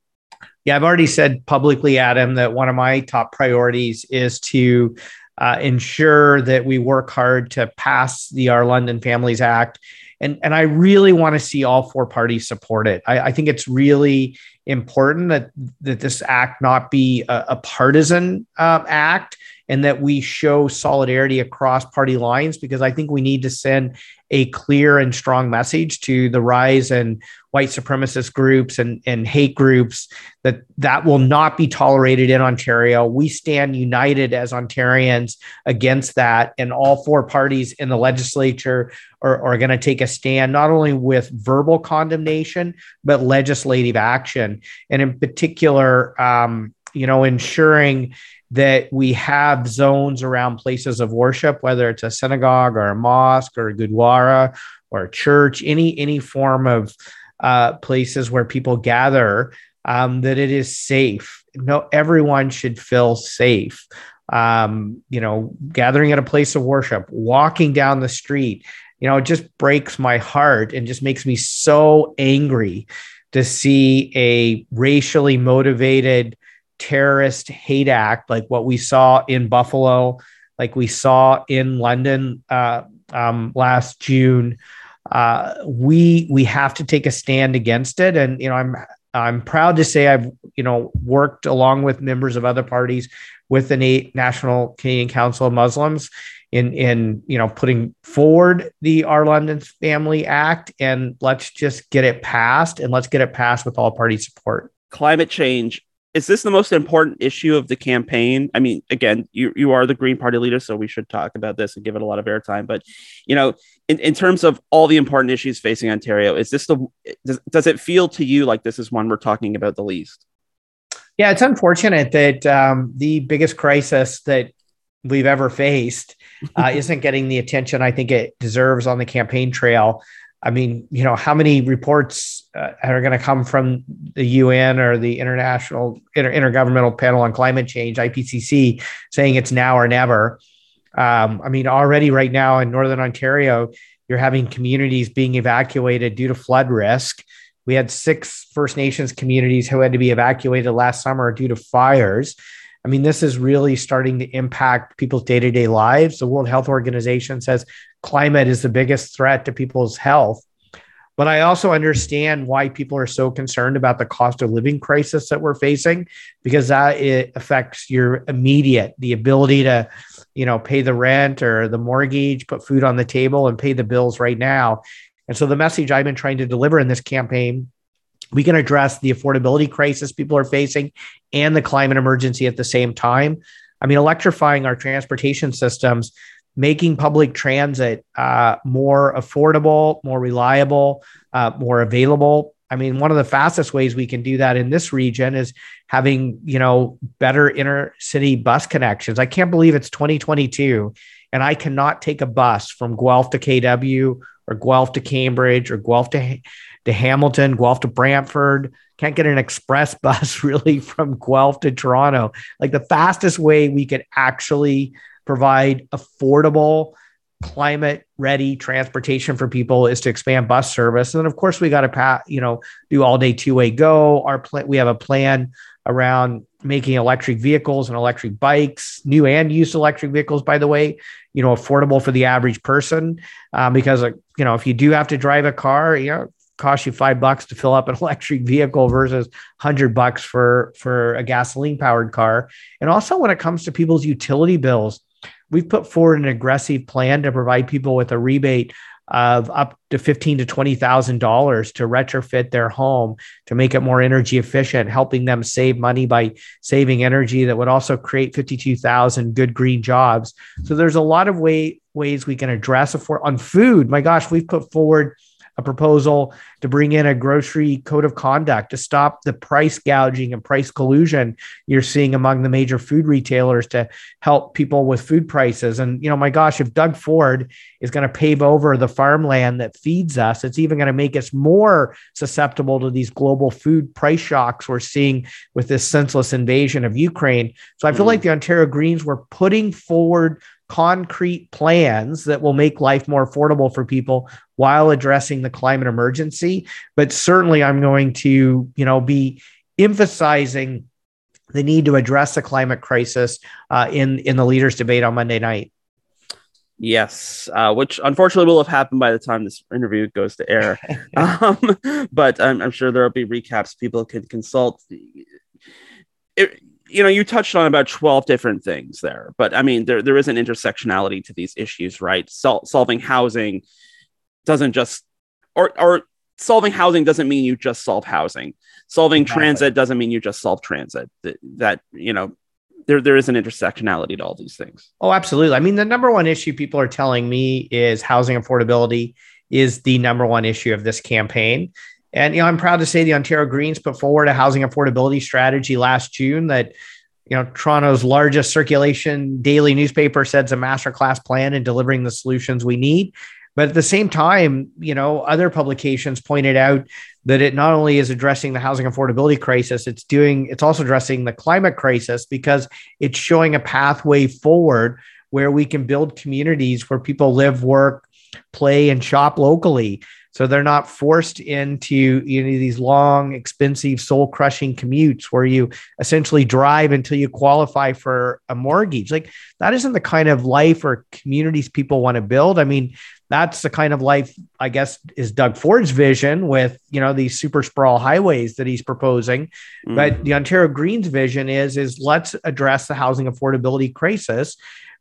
yeah, I've already said publicly, Adam, that one of my top priorities is to uh, ensure that we work hard to pass the Our London Families Act. And, and I really want to see all four parties support it. I, I think it's really important that, that this act not be a, a partisan uh, act and that we show solidarity across party lines because I think we need to send a clear and strong message to the rise and white supremacist groups and, and hate groups that that will not be tolerated in Ontario. We stand united as Ontarians against that. And all four parties in the legislature are, are going to take a stand, not only with verbal condemnation, but legislative action. And in particular, um, you know, ensuring that we have zones around places of worship, whether it's a synagogue or a mosque or a gurdwara or a church, any any form of uh, places where people gather, um, that it is safe. No, everyone should feel safe. Um, you know, gathering at a place of worship, walking down the street, you know, it just breaks my heart and just makes me so angry to see a racially motivated terrorist hate act like what we saw in Buffalo, like we saw in London uh, um, last June uh, we we have to take a stand against it. And you know, I'm I'm proud to say I've you know worked along with members of other parties with the Na- National Canadian Council of Muslims in in you know putting forward the Our London Family Act and let's just get it passed and let's get it passed with all party support. Climate change is this the most important issue of the campaign? I mean, again, you you are the Green Party leader, so we should talk about this and give it a lot of airtime. But you know, in, in terms of all the important issues facing Ontario, is this the does, does it feel to you like this is one we're talking about the least? Yeah, it's unfortunate that um, the biggest crisis that we've ever faced uh, isn't getting the attention I think it deserves on the campaign trail. I mean, you know, how many reports uh, are going to come from the UN or the International Inter- Intergovernmental Panel on Climate Change (IPCC) saying it's now or never? Um, I mean, already right now in Northern Ontario, you're having communities being evacuated due to flood risk. We had six First Nations communities who had to be evacuated last summer due to fires. I mean, this is really starting to impact people's day to day lives. The World Health Organization says climate is the biggest threat to people's health. But I also understand why people are so concerned about the cost of living crisis that we're facing, because that it affects your immediate, the ability to, you know, pay the rent or the mortgage, put food on the table, and pay the bills right now. And so the message I've been trying to deliver in this campaign we can address the affordability crisis people are facing and the climate emergency at the same time. I mean, electrifying our transportation systems, making public transit uh, more affordable, more reliable, uh, more available. I mean, one of the fastest ways we can do that in this region is having, you know, better inner city bus connections. I can't believe it's 2022 and I cannot take a bus from Guelph to KW or Guelph to Cambridge or Guelph to to Hamilton, Guelph to Brantford. Can't get an express bus really from Guelph to Toronto. Like the fastest way we could actually provide affordable, climate ready transportation for people is to expand bus service. And then of course we got to pat, you know, do all day two way go. Our plan, we have a plan around making electric vehicles and electric bikes, new and used electric vehicles, by the way, you know, affordable for the average person. Um, because, you know, if you do have to drive a car, you know, cost you five bucks to fill up an electric vehicle versus hundred bucks for for a gasoline powered car. And also when it comes to people's utility bills, we've put forward an aggressive plan to provide people with a rebate of up to fifteen to twenty thousand dollars to retrofit their home to make it more energy efficient, helping them save money by saving energy that would also create fifty two thousand good green jobs. So there's a lot of way ways we can address it for on food. My gosh, we've put forward a proposal to bring in a grocery code of conduct to stop the price gouging and price collusion you're seeing among the major food retailers to help people with food prices. And, you know, my gosh, if Doug Ford is going to pave over the farmland that feeds us, it's even going to make us more susceptible to these global food price shocks we're seeing with this senseless invasion of Ukraine. So I feel mm. like the Ontario Greens were putting forward concrete plans that will make life more affordable for people while addressing the climate emergency but certainly i'm going to you know be emphasizing the need to address the climate crisis uh, in in the leaders debate on monday night Yes, uh, which unfortunately will have happened by the time this interview goes to air. um, but I'm, I'm, sure there will be recaps people can consult. It, you know, you touched on about 12 different things there, but I mean, there, there is an intersectionality to these issues, right? Sol- solving housing doesn't just, or, or solving housing doesn't mean you just solve housing. Solving exactly. transit doesn't mean you just solve transit. That, that, you know, there, there is an intersectionality to all these things. Oh, absolutely. I mean, the number one issue people are telling me is housing affordability is the number one issue of this campaign. And you know, I'm proud to say the Ontario Greens put forward a housing affordability strategy last June that you know Toronto's largest circulation daily newspaper said it's a masterclass plan in delivering the solutions we need. But at the same time, you know, other publications pointed out that it not only is addressing the housing affordability crisis, it's doing it's also addressing the climate crisis because it's showing a pathway forward where we can build communities where people live, work, play, and shop locally. So they're not forced into you know, these long, expensive, soul crushing commutes where you essentially drive until you qualify for a mortgage. Like that isn't the kind of life or communities people want to build. I mean, that's the kind of life I guess is Doug Ford's vision with you know these super sprawl highways that he's proposing. Mm. But the Ontario Greens vision is is let's address the housing affordability crisis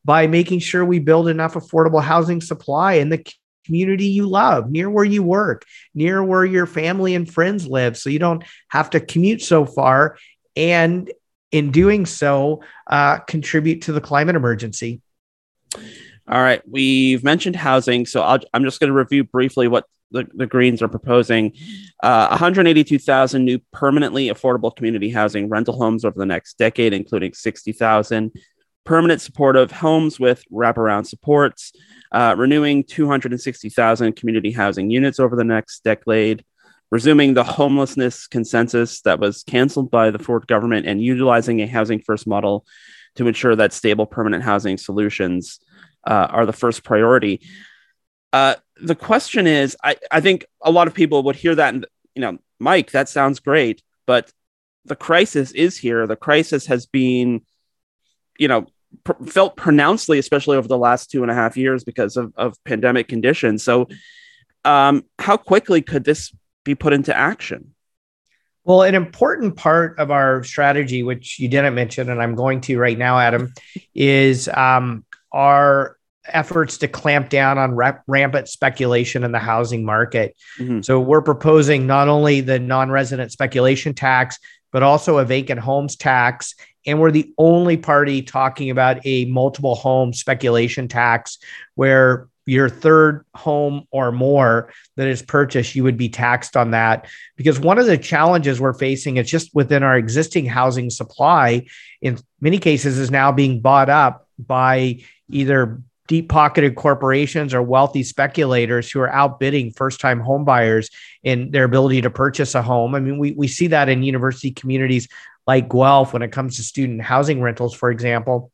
by making sure we build enough affordable housing supply in the community you love, near where you work, near where your family and friends live, so you don't have to commute so far. And in doing so, uh, contribute to the climate emergency. All right, we've mentioned housing, so i am just going to review briefly what the, the Greens are proposing. Uh, 182,000 new permanently affordable community housing rental homes over the next decade, including 60,000 permanent supportive homes with wraparound supports, uh, renewing 260,000 community housing units over the next decade, resuming the homelessness census that was canceled by the Ford government, and utilizing a housing first model to ensure that stable permanent housing solutions uh, are the first priority. Uh, the question is, I, I think a lot of people would hear that and, you know, Mike, that sounds great, but the crisis is here. The crisis has been, you know, pr- felt pronouncedly, especially over the last two and a half years because of, of pandemic conditions. So, um, how quickly could this be put into action? Well, an important part of our strategy, which you didn't mention, and I'm going to right now, Adam, is um, our efforts to clamp down on rap- rampant speculation in the housing market. Mm-hmm. So we're proposing not only the non-resident speculation tax, but also a vacant homes tax and we're the only party talking about a multiple home speculation tax where your third home or more that is purchased, you would be taxed on that. Because one of the challenges we're facing is just within our existing housing supply, in many cases, is now being bought up by either deep pocketed corporations or wealthy speculators who are outbidding first time homebuyers in their ability to purchase a home. I mean, we, we see that in university communities like Guelph when it comes to student housing rentals, for example.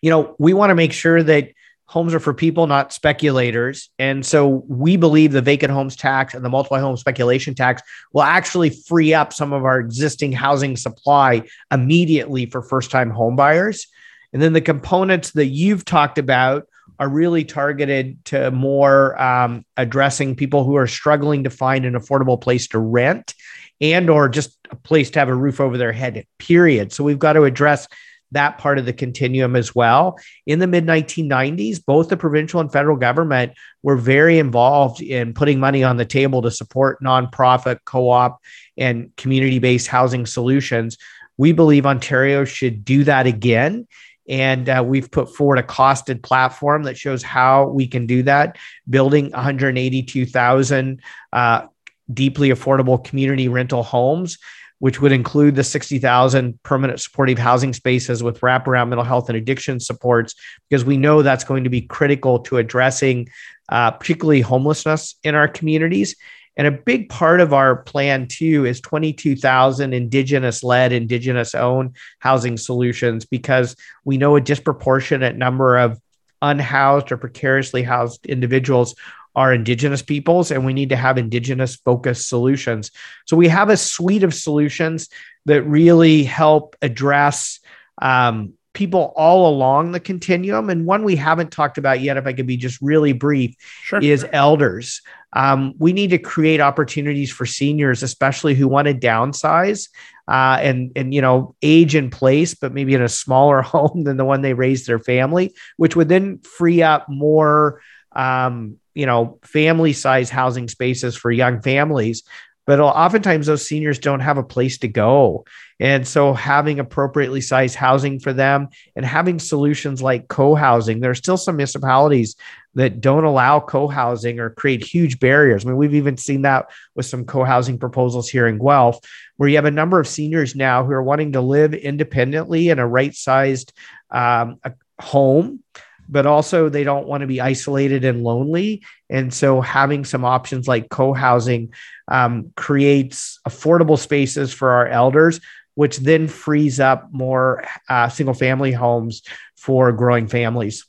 You know, we want to make sure that homes are for people, not speculators. And so we believe the vacant homes tax and the multiple home speculation tax will actually free up some of our existing housing supply immediately for first time home buyers. And then the components that you've talked about are really targeted to more um, addressing people who are struggling to find an affordable place to rent and or just a place to have a roof over their head period. So we've got to address that part of the continuum as well. In the mid 1990s both the provincial and federal government were very involved in putting money on the table to support nonprofit co-op and community-based housing solutions. We believe ontario should do that again and uh, we've put forward a costed platform that shows how we can do that, building 182,000 uh, deeply affordable community rental homes, which would include the 60,000 permanent supportive housing spaces with wraparound mental health and addiction supports, because we know that's going to be critical to addressing uh, particularly homelessness in our communities. And a big part of our plan, too, is 22,000 Indigenous led, Indigenous owned housing solutions, because we know a disproportionate number of unhoused or precariously housed individuals are indigenous peoples and we need to have indigenous focused solutions. So we have a suite of solutions that really help address um, people all along the continuum and one we haven't talked about yet if i could be just really brief sure. is elders um, we need to create opportunities for seniors especially who want to downsize uh, and and you know age in place, but maybe in a smaller home than the one they raised their family, which would then free up more um, you know, family size housing spaces for young families. But oftentimes those seniors don't have a place to go. And so having appropriately sized housing for them and having solutions like co-housing, there are still some municipalities that don't allow co-housing or create huge barriers. I mean, we've even seen that with some co-housing proposals here in Guelph, where you have a number of seniors now who are wanting to live independently in a right-sized um, home but also they don't want to be isolated and lonely. And so having some options like co housing um, creates affordable spaces for our elders which then frees up more uh, single family homes for growing families.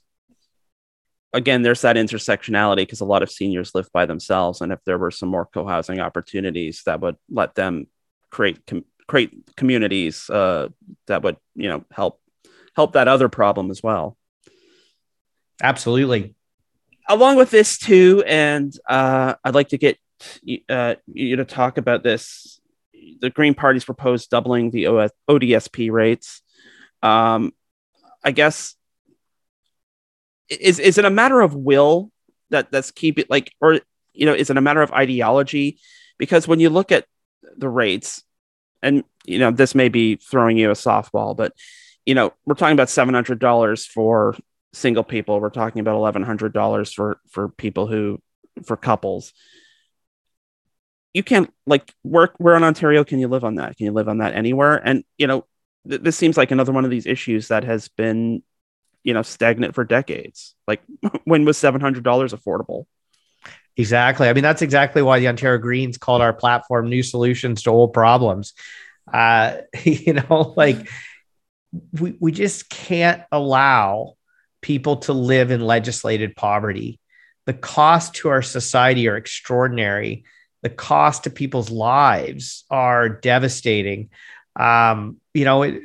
Again, there's that intersectionality because a lot of seniors live by themselves, and if there were some more co-housing opportunities, that would let them create com- create communities uh, that would you know help help that other problem as well. Absolutely. Along with this too, and uh, I'd like to get uh, you to talk about this. The Green Party's proposed doubling the ODSP rates. Um, I guess is is it a matter of will that that's keep it like, or you know, is it a matter of ideology? Because when you look at the rates, and you know, this may be throwing you a softball, but you know, we're talking about seven hundred dollars for single people. We're talking about eleven hundred dollars for for people who for couples you can't like work where in Ontario can you live on that? Can you live on that anywhere? And you know, th- this seems like another one of these issues that has been, you know, stagnant for decades. Like when was seven hundred dollars affordable? Exactly. I mean, that's exactly why the Ontario Greens called our platform "New Solutions to Old Problems." Uh, you know, like we we just can't allow people to live in legislated poverty. The costs to our society are extraordinary the cost to people's lives are devastating. Um, you know, it,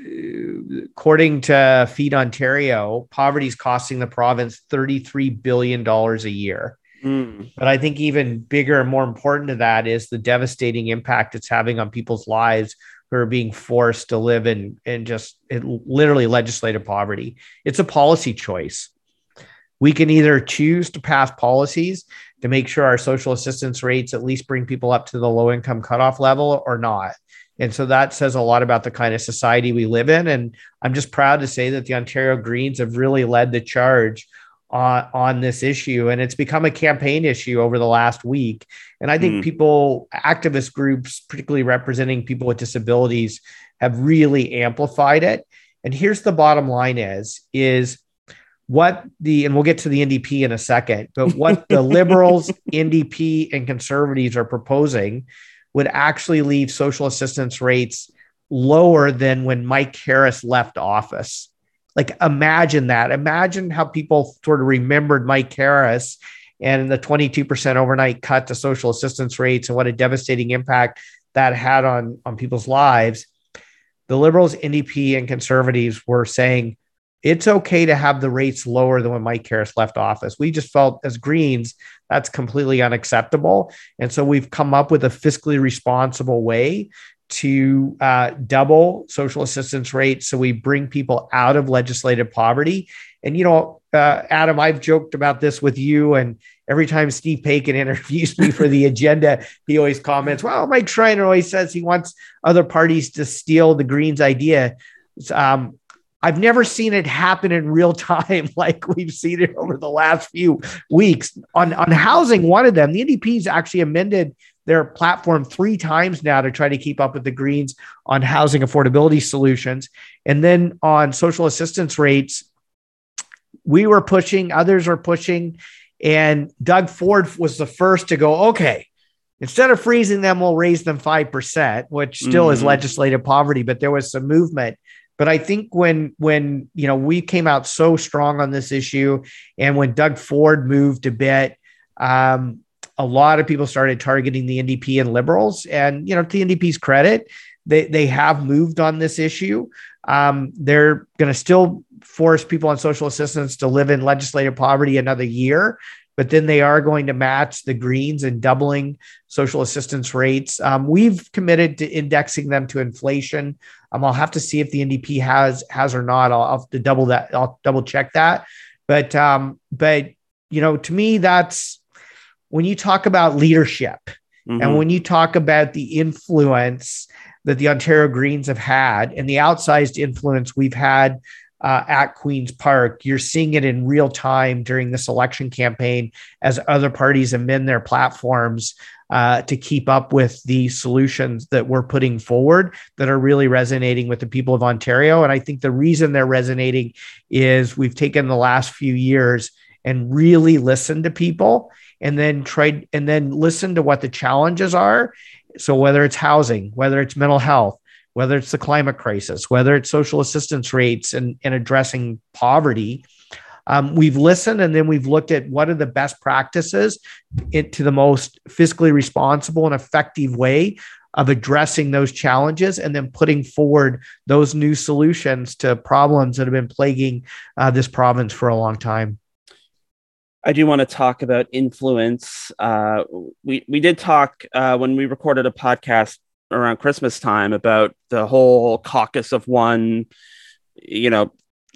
according to Feed Ontario, poverty is costing the province $33 billion a year. Mm. But I think even bigger and more important to that is the devastating impact it's having on people's lives who are being forced to live in, in just literally legislative poverty. It's a policy choice. We can either choose to pass policies to make sure our social assistance rates at least bring people up to the low income cutoff level or not. And so that says a lot about the kind of society we live in. And I'm just proud to say that the Ontario Greens have really led the charge on, on this issue. And it's become a campaign issue over the last week. And I think mm. people, activist groups, particularly representing people with disabilities, have really amplified it. And here's the bottom line is, is what the and we'll get to the NDP in a second, but what the liberals, NDP, and conservatives are proposing would actually leave social assistance rates lower than when Mike Harris left office. Like imagine that. Imagine how people sort of remembered Mike Harris and the 22% overnight cut to social assistance rates and what a devastating impact that had on, on people's lives. The liberals, NDP, and conservatives were saying, it's okay to have the rates lower than when Mike Harris left office. We just felt as Greens that's completely unacceptable. And so we've come up with a fiscally responsible way to uh, double social assistance rates. So we bring people out of legislative poverty. And, you know, uh, Adam, I've joked about this with you. And every time Steve Paikin interviews me for the agenda, he always comments, well, Mike Schreiner always says he wants other parties to steal the Greens idea. Um, I've never seen it happen in real time like we've seen it over the last few weeks. On, on housing, one of them, the NDP's actually amended their platform three times now to try to keep up with the Greens on housing affordability solutions. And then on social assistance rates, we were pushing, others were pushing. And Doug Ford was the first to go, okay, instead of freezing them, we'll raise them 5%, which still mm-hmm. is legislative poverty, but there was some movement but I think when when you know we came out so strong on this issue, and when Doug Ford moved a bit, um, a lot of people started targeting the NDP and liberals. And you know, to the NDP's credit, they they have moved on this issue. Um, they're going to still force people on social assistance to live in legislative poverty another year, but then they are going to match the Greens and doubling social assistance rates. Um, we've committed to indexing them to inflation. Um, I'll have to see if the NDP has has or not. I'll, I'll have to double that. I'll double check that. But um, but you know, to me, that's when you talk about leadership mm-hmm. and when you talk about the influence that the Ontario Greens have had and the outsized influence we've had uh, at Queen's Park. You're seeing it in real time during this election campaign as other parties amend their platforms uh, to keep up with the solutions that we're putting forward that are really resonating with the people of Ontario. And I think the reason they're resonating is we've taken the last few years and really listened to people and then tried and then listen to what the challenges are. So whether it's housing, whether it's mental health, whether it's the climate crisis, whether it's social assistance rates and, and addressing poverty. Um, we've listened and then we've looked at what are the best practices into the most fiscally responsible and effective way of addressing those challenges and then putting forward those new solutions to problems that have been plaguing uh, this province for a long time. I do want to talk about influence. Uh, we we did talk uh, when we recorded a podcast around Christmas time about the whole caucus of one, you know,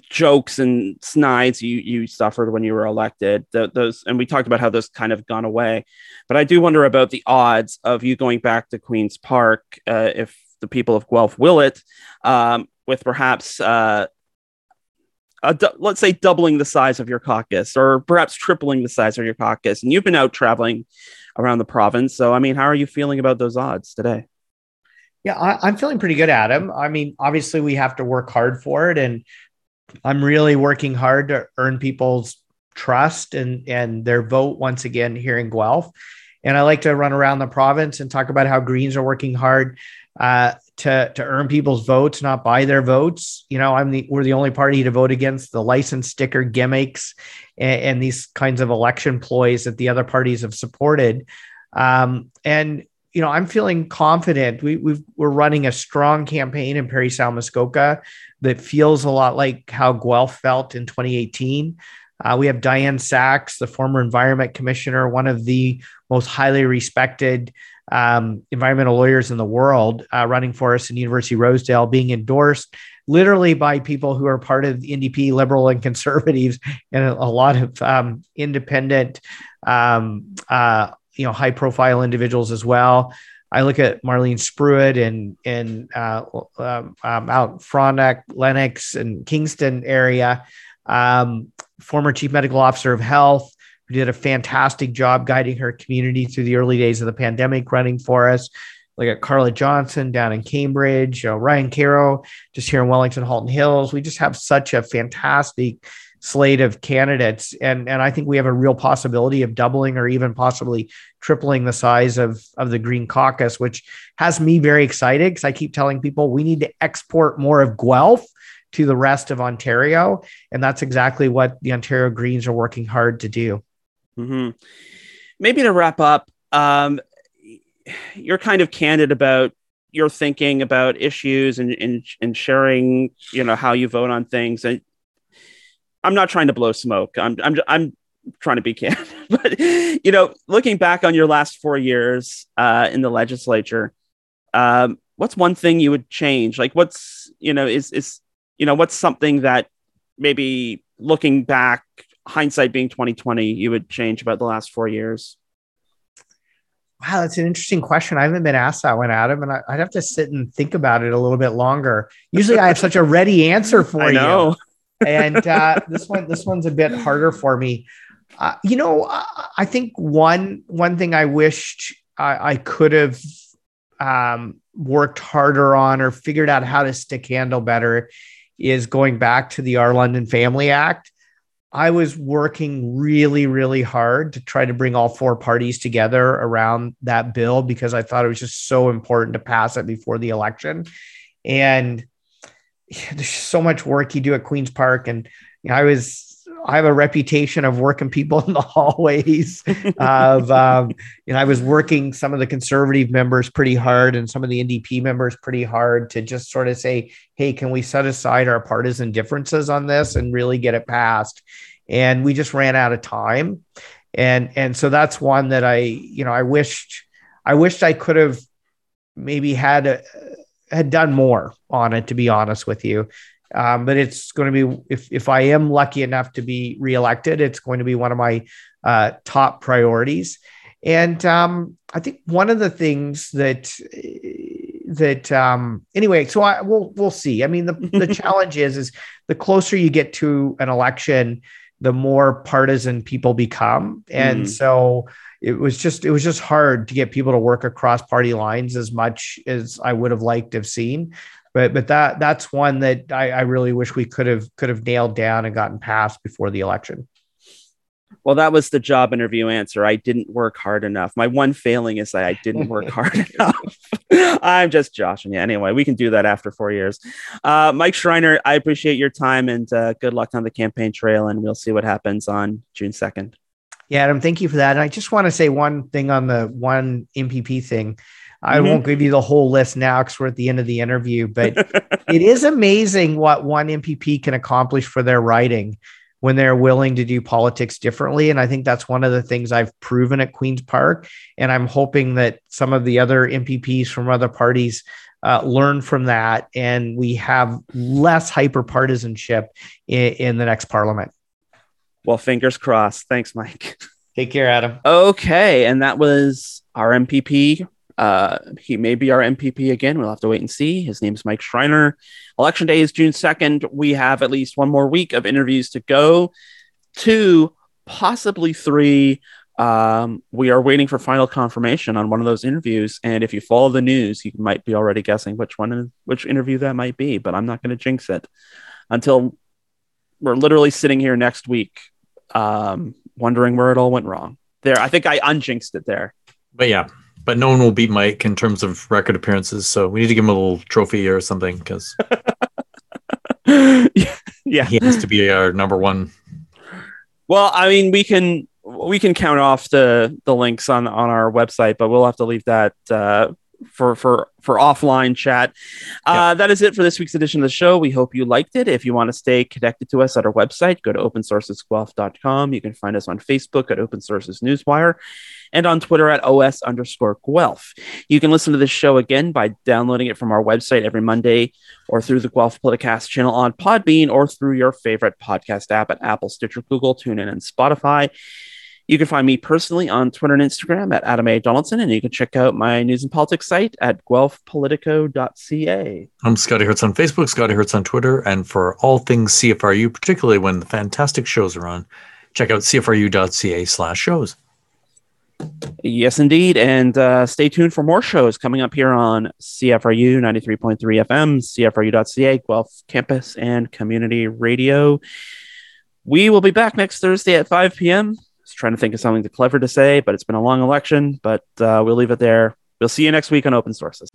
jokes and snides you you suffered when you were elected. The, those and we talked about how those kind of gone away. But I do wonder about the odds of you going back to Queens Park uh, if the people of Guelph will it, um, with perhaps uh, let's say doubling the size of your caucus or perhaps tripling the size of your caucus and you've been out traveling around the province so i mean how are you feeling about those odds today yeah I, am feeling pretty good adam i mean obviously we have to work hard for it and i'm really working hard to earn people's trust and and their vote once again here in guelph and i like to run around the province and talk about how greens are working hard uh, to to earn people's votes, not buy their votes. You know, I'm the we're the only party to vote against the license sticker gimmicks and, and these kinds of election ploys that the other parties have supported. Um, and you know, I'm feeling confident. We we are running a strong campaign in Parry Sound Muskoka that feels a lot like how Guelph felt in 2018. Uh, we have Dianne Saxe, the former environment commissioner, one of the most highly respected um, environmental lawyers in the world uh, running for us in University of Rosedale, being endorsed literally by people who are part of the NDP, liberal and conservatives, and a, a lot of um, independent, um, uh, you know, high profile individuals as well. I look at Marlene Spruyt and and uh, um, um, out Frontenac, Lennox, and Kingston area, um, former chief medical officer of health, who did a fantastic job guiding her community through the early days of the pandemic, running for us. Like at Carla Johnson down in Cambridge, Ryan Kahro just here in Wellington, Halton Hills. We just have such a fantastic slate of candidates. And, and I think we have a real possibility of doubling or even possibly tripling the size of, of the Green Caucus, which has me very excited because I keep telling people we need to export more of Guelph to the rest of Ontario. And that's exactly what the Ontario Greens are working hard to do. Mm-hmm. Maybe to wrap up, um, you're kind of candid about your thinking about issues and, and, and sharing, you know, how you vote on things. And I'm not trying to blow smoke. I'm, I'm, I'm trying to be candid, but you know, looking back on your last four years uh, in the legislature, um, what's one thing you would change? Like, what's you know, is is you know, what's something that maybe looking back hindsight being 2020 you would change about the last four years wow that's an interesting question i haven't been asked that one adam and I, would have to sit and think about it a little bit longer usually i have such a ready answer for I know. you and uh, this one this one's a bit harder for me uh, you know I, I, think one one thing i wished i, I could have um, worked harder on or figured out how to stick handle better is going back to the our london family act I was working really, really hard to try to bring all four parties together around that bill because I thought it was just so important to pass it before the election. And there's so much work you do at Queen's Park. And you know, I was I have a reputation of working people in the hallways. of um, you know, I was working some of the conservative members pretty hard and some of the NDP members pretty hard to just sort of say, "Hey, can we set aside our partisan differences on this and really get it passed?" And we just ran out of time, and and so that's one that I you know I wished I wished I could have maybe had a, had done more on it to be honest with you um, but it's going to be if if I am lucky enough to be reelected, it's going to be one of my uh, top priorities. And um, I think one of the things that that um, anyway, so I we'll we'll see. I mean, the the challenge is is the closer you get to an election, the more partisan people become, and mm. so it was just it was just hard to get people to work across party lines as much as I would have liked to have seen but but that that's one that I, I really wish we could have could have nailed down and gotten passed before the election. Well, that was the job interview answer. I didn't work hard enough. My one failing is that I didn't work hard enough. I'm just joshing you. Anyway, we can do that after four years. Uh, Mike Schreiner, I appreciate your time and uh, good luck on the campaign trail. And we'll see what happens on June 2nd. Yeah, Adam, thank you for that. And I just want to say one thing on the one MPP thing. I mm-hmm. won't give you the whole list now because we're at the end of the interview, but it is amazing what one MPP can accomplish for their writing when they're willing to do politics differently. And I think that's one of the things I've proven at Queen's Park. And I'm hoping that some of the other MPPs from other parties uh, learn from that and we have less hyper partisanship in, in the next parliament. Well, fingers crossed. Thanks, Mike. Take care, Adam. Okay. And that was our MPP uh, he may be our MPP again. We'll have to wait and see. His name is Mike Schreiner. Election day is June 2nd. We have at least one more week of interviews to go. Two, possibly three. Um, we are waiting for final confirmation on one of those interviews. And if you follow the news, you might be already guessing which one, which interview that might be. But I'm not going to jinx it until we're literally sitting here next week, um, wondering where it all went wrong. There, I think I unjinxed it there. But yeah, but no one will beat Mike in terms of record appearances. So we need to give him a little trophy or something because yeah, he has to be our number one. Well, I mean, we can we can count off the the links on on our website, but we'll have to leave that uh, for for for offline chat. Uh, That is it for this week's edition of the show. We hope you liked it. If you want to stay connected to us at our website, go to opensourcesguelph.com. You can find us on Facebook at Open Sources Newswire and on Twitter at OS underscore Guelph. You can listen to this show again by downloading it from our website every Monday or through the Guelph Politicast channel on Podbean or through your favorite podcast app at Apple, Stitcher, Google, TuneIn, and Spotify. You can find me personally on Twitter and Instagram at Adam A. Donaldson, and you can check out my news and politics site at guelphpolitico.ca. I'm Scotty Hertz on Facebook, Scotty Hertz on Twitter, and for all things CFRU, particularly when the fantastic shows are on, check out cfru.ca slash shows. Yes, indeed. And uh, stay tuned for more shows coming up here on CFRU 93.3 FM, CFRU.ca, Guelph Campus and Community Radio. We will be back next Thursday at 5 p.m trying to think of something clever to say, but it's been a long election. But uh, we'll leave it there. We'll see you next week on Open Sources.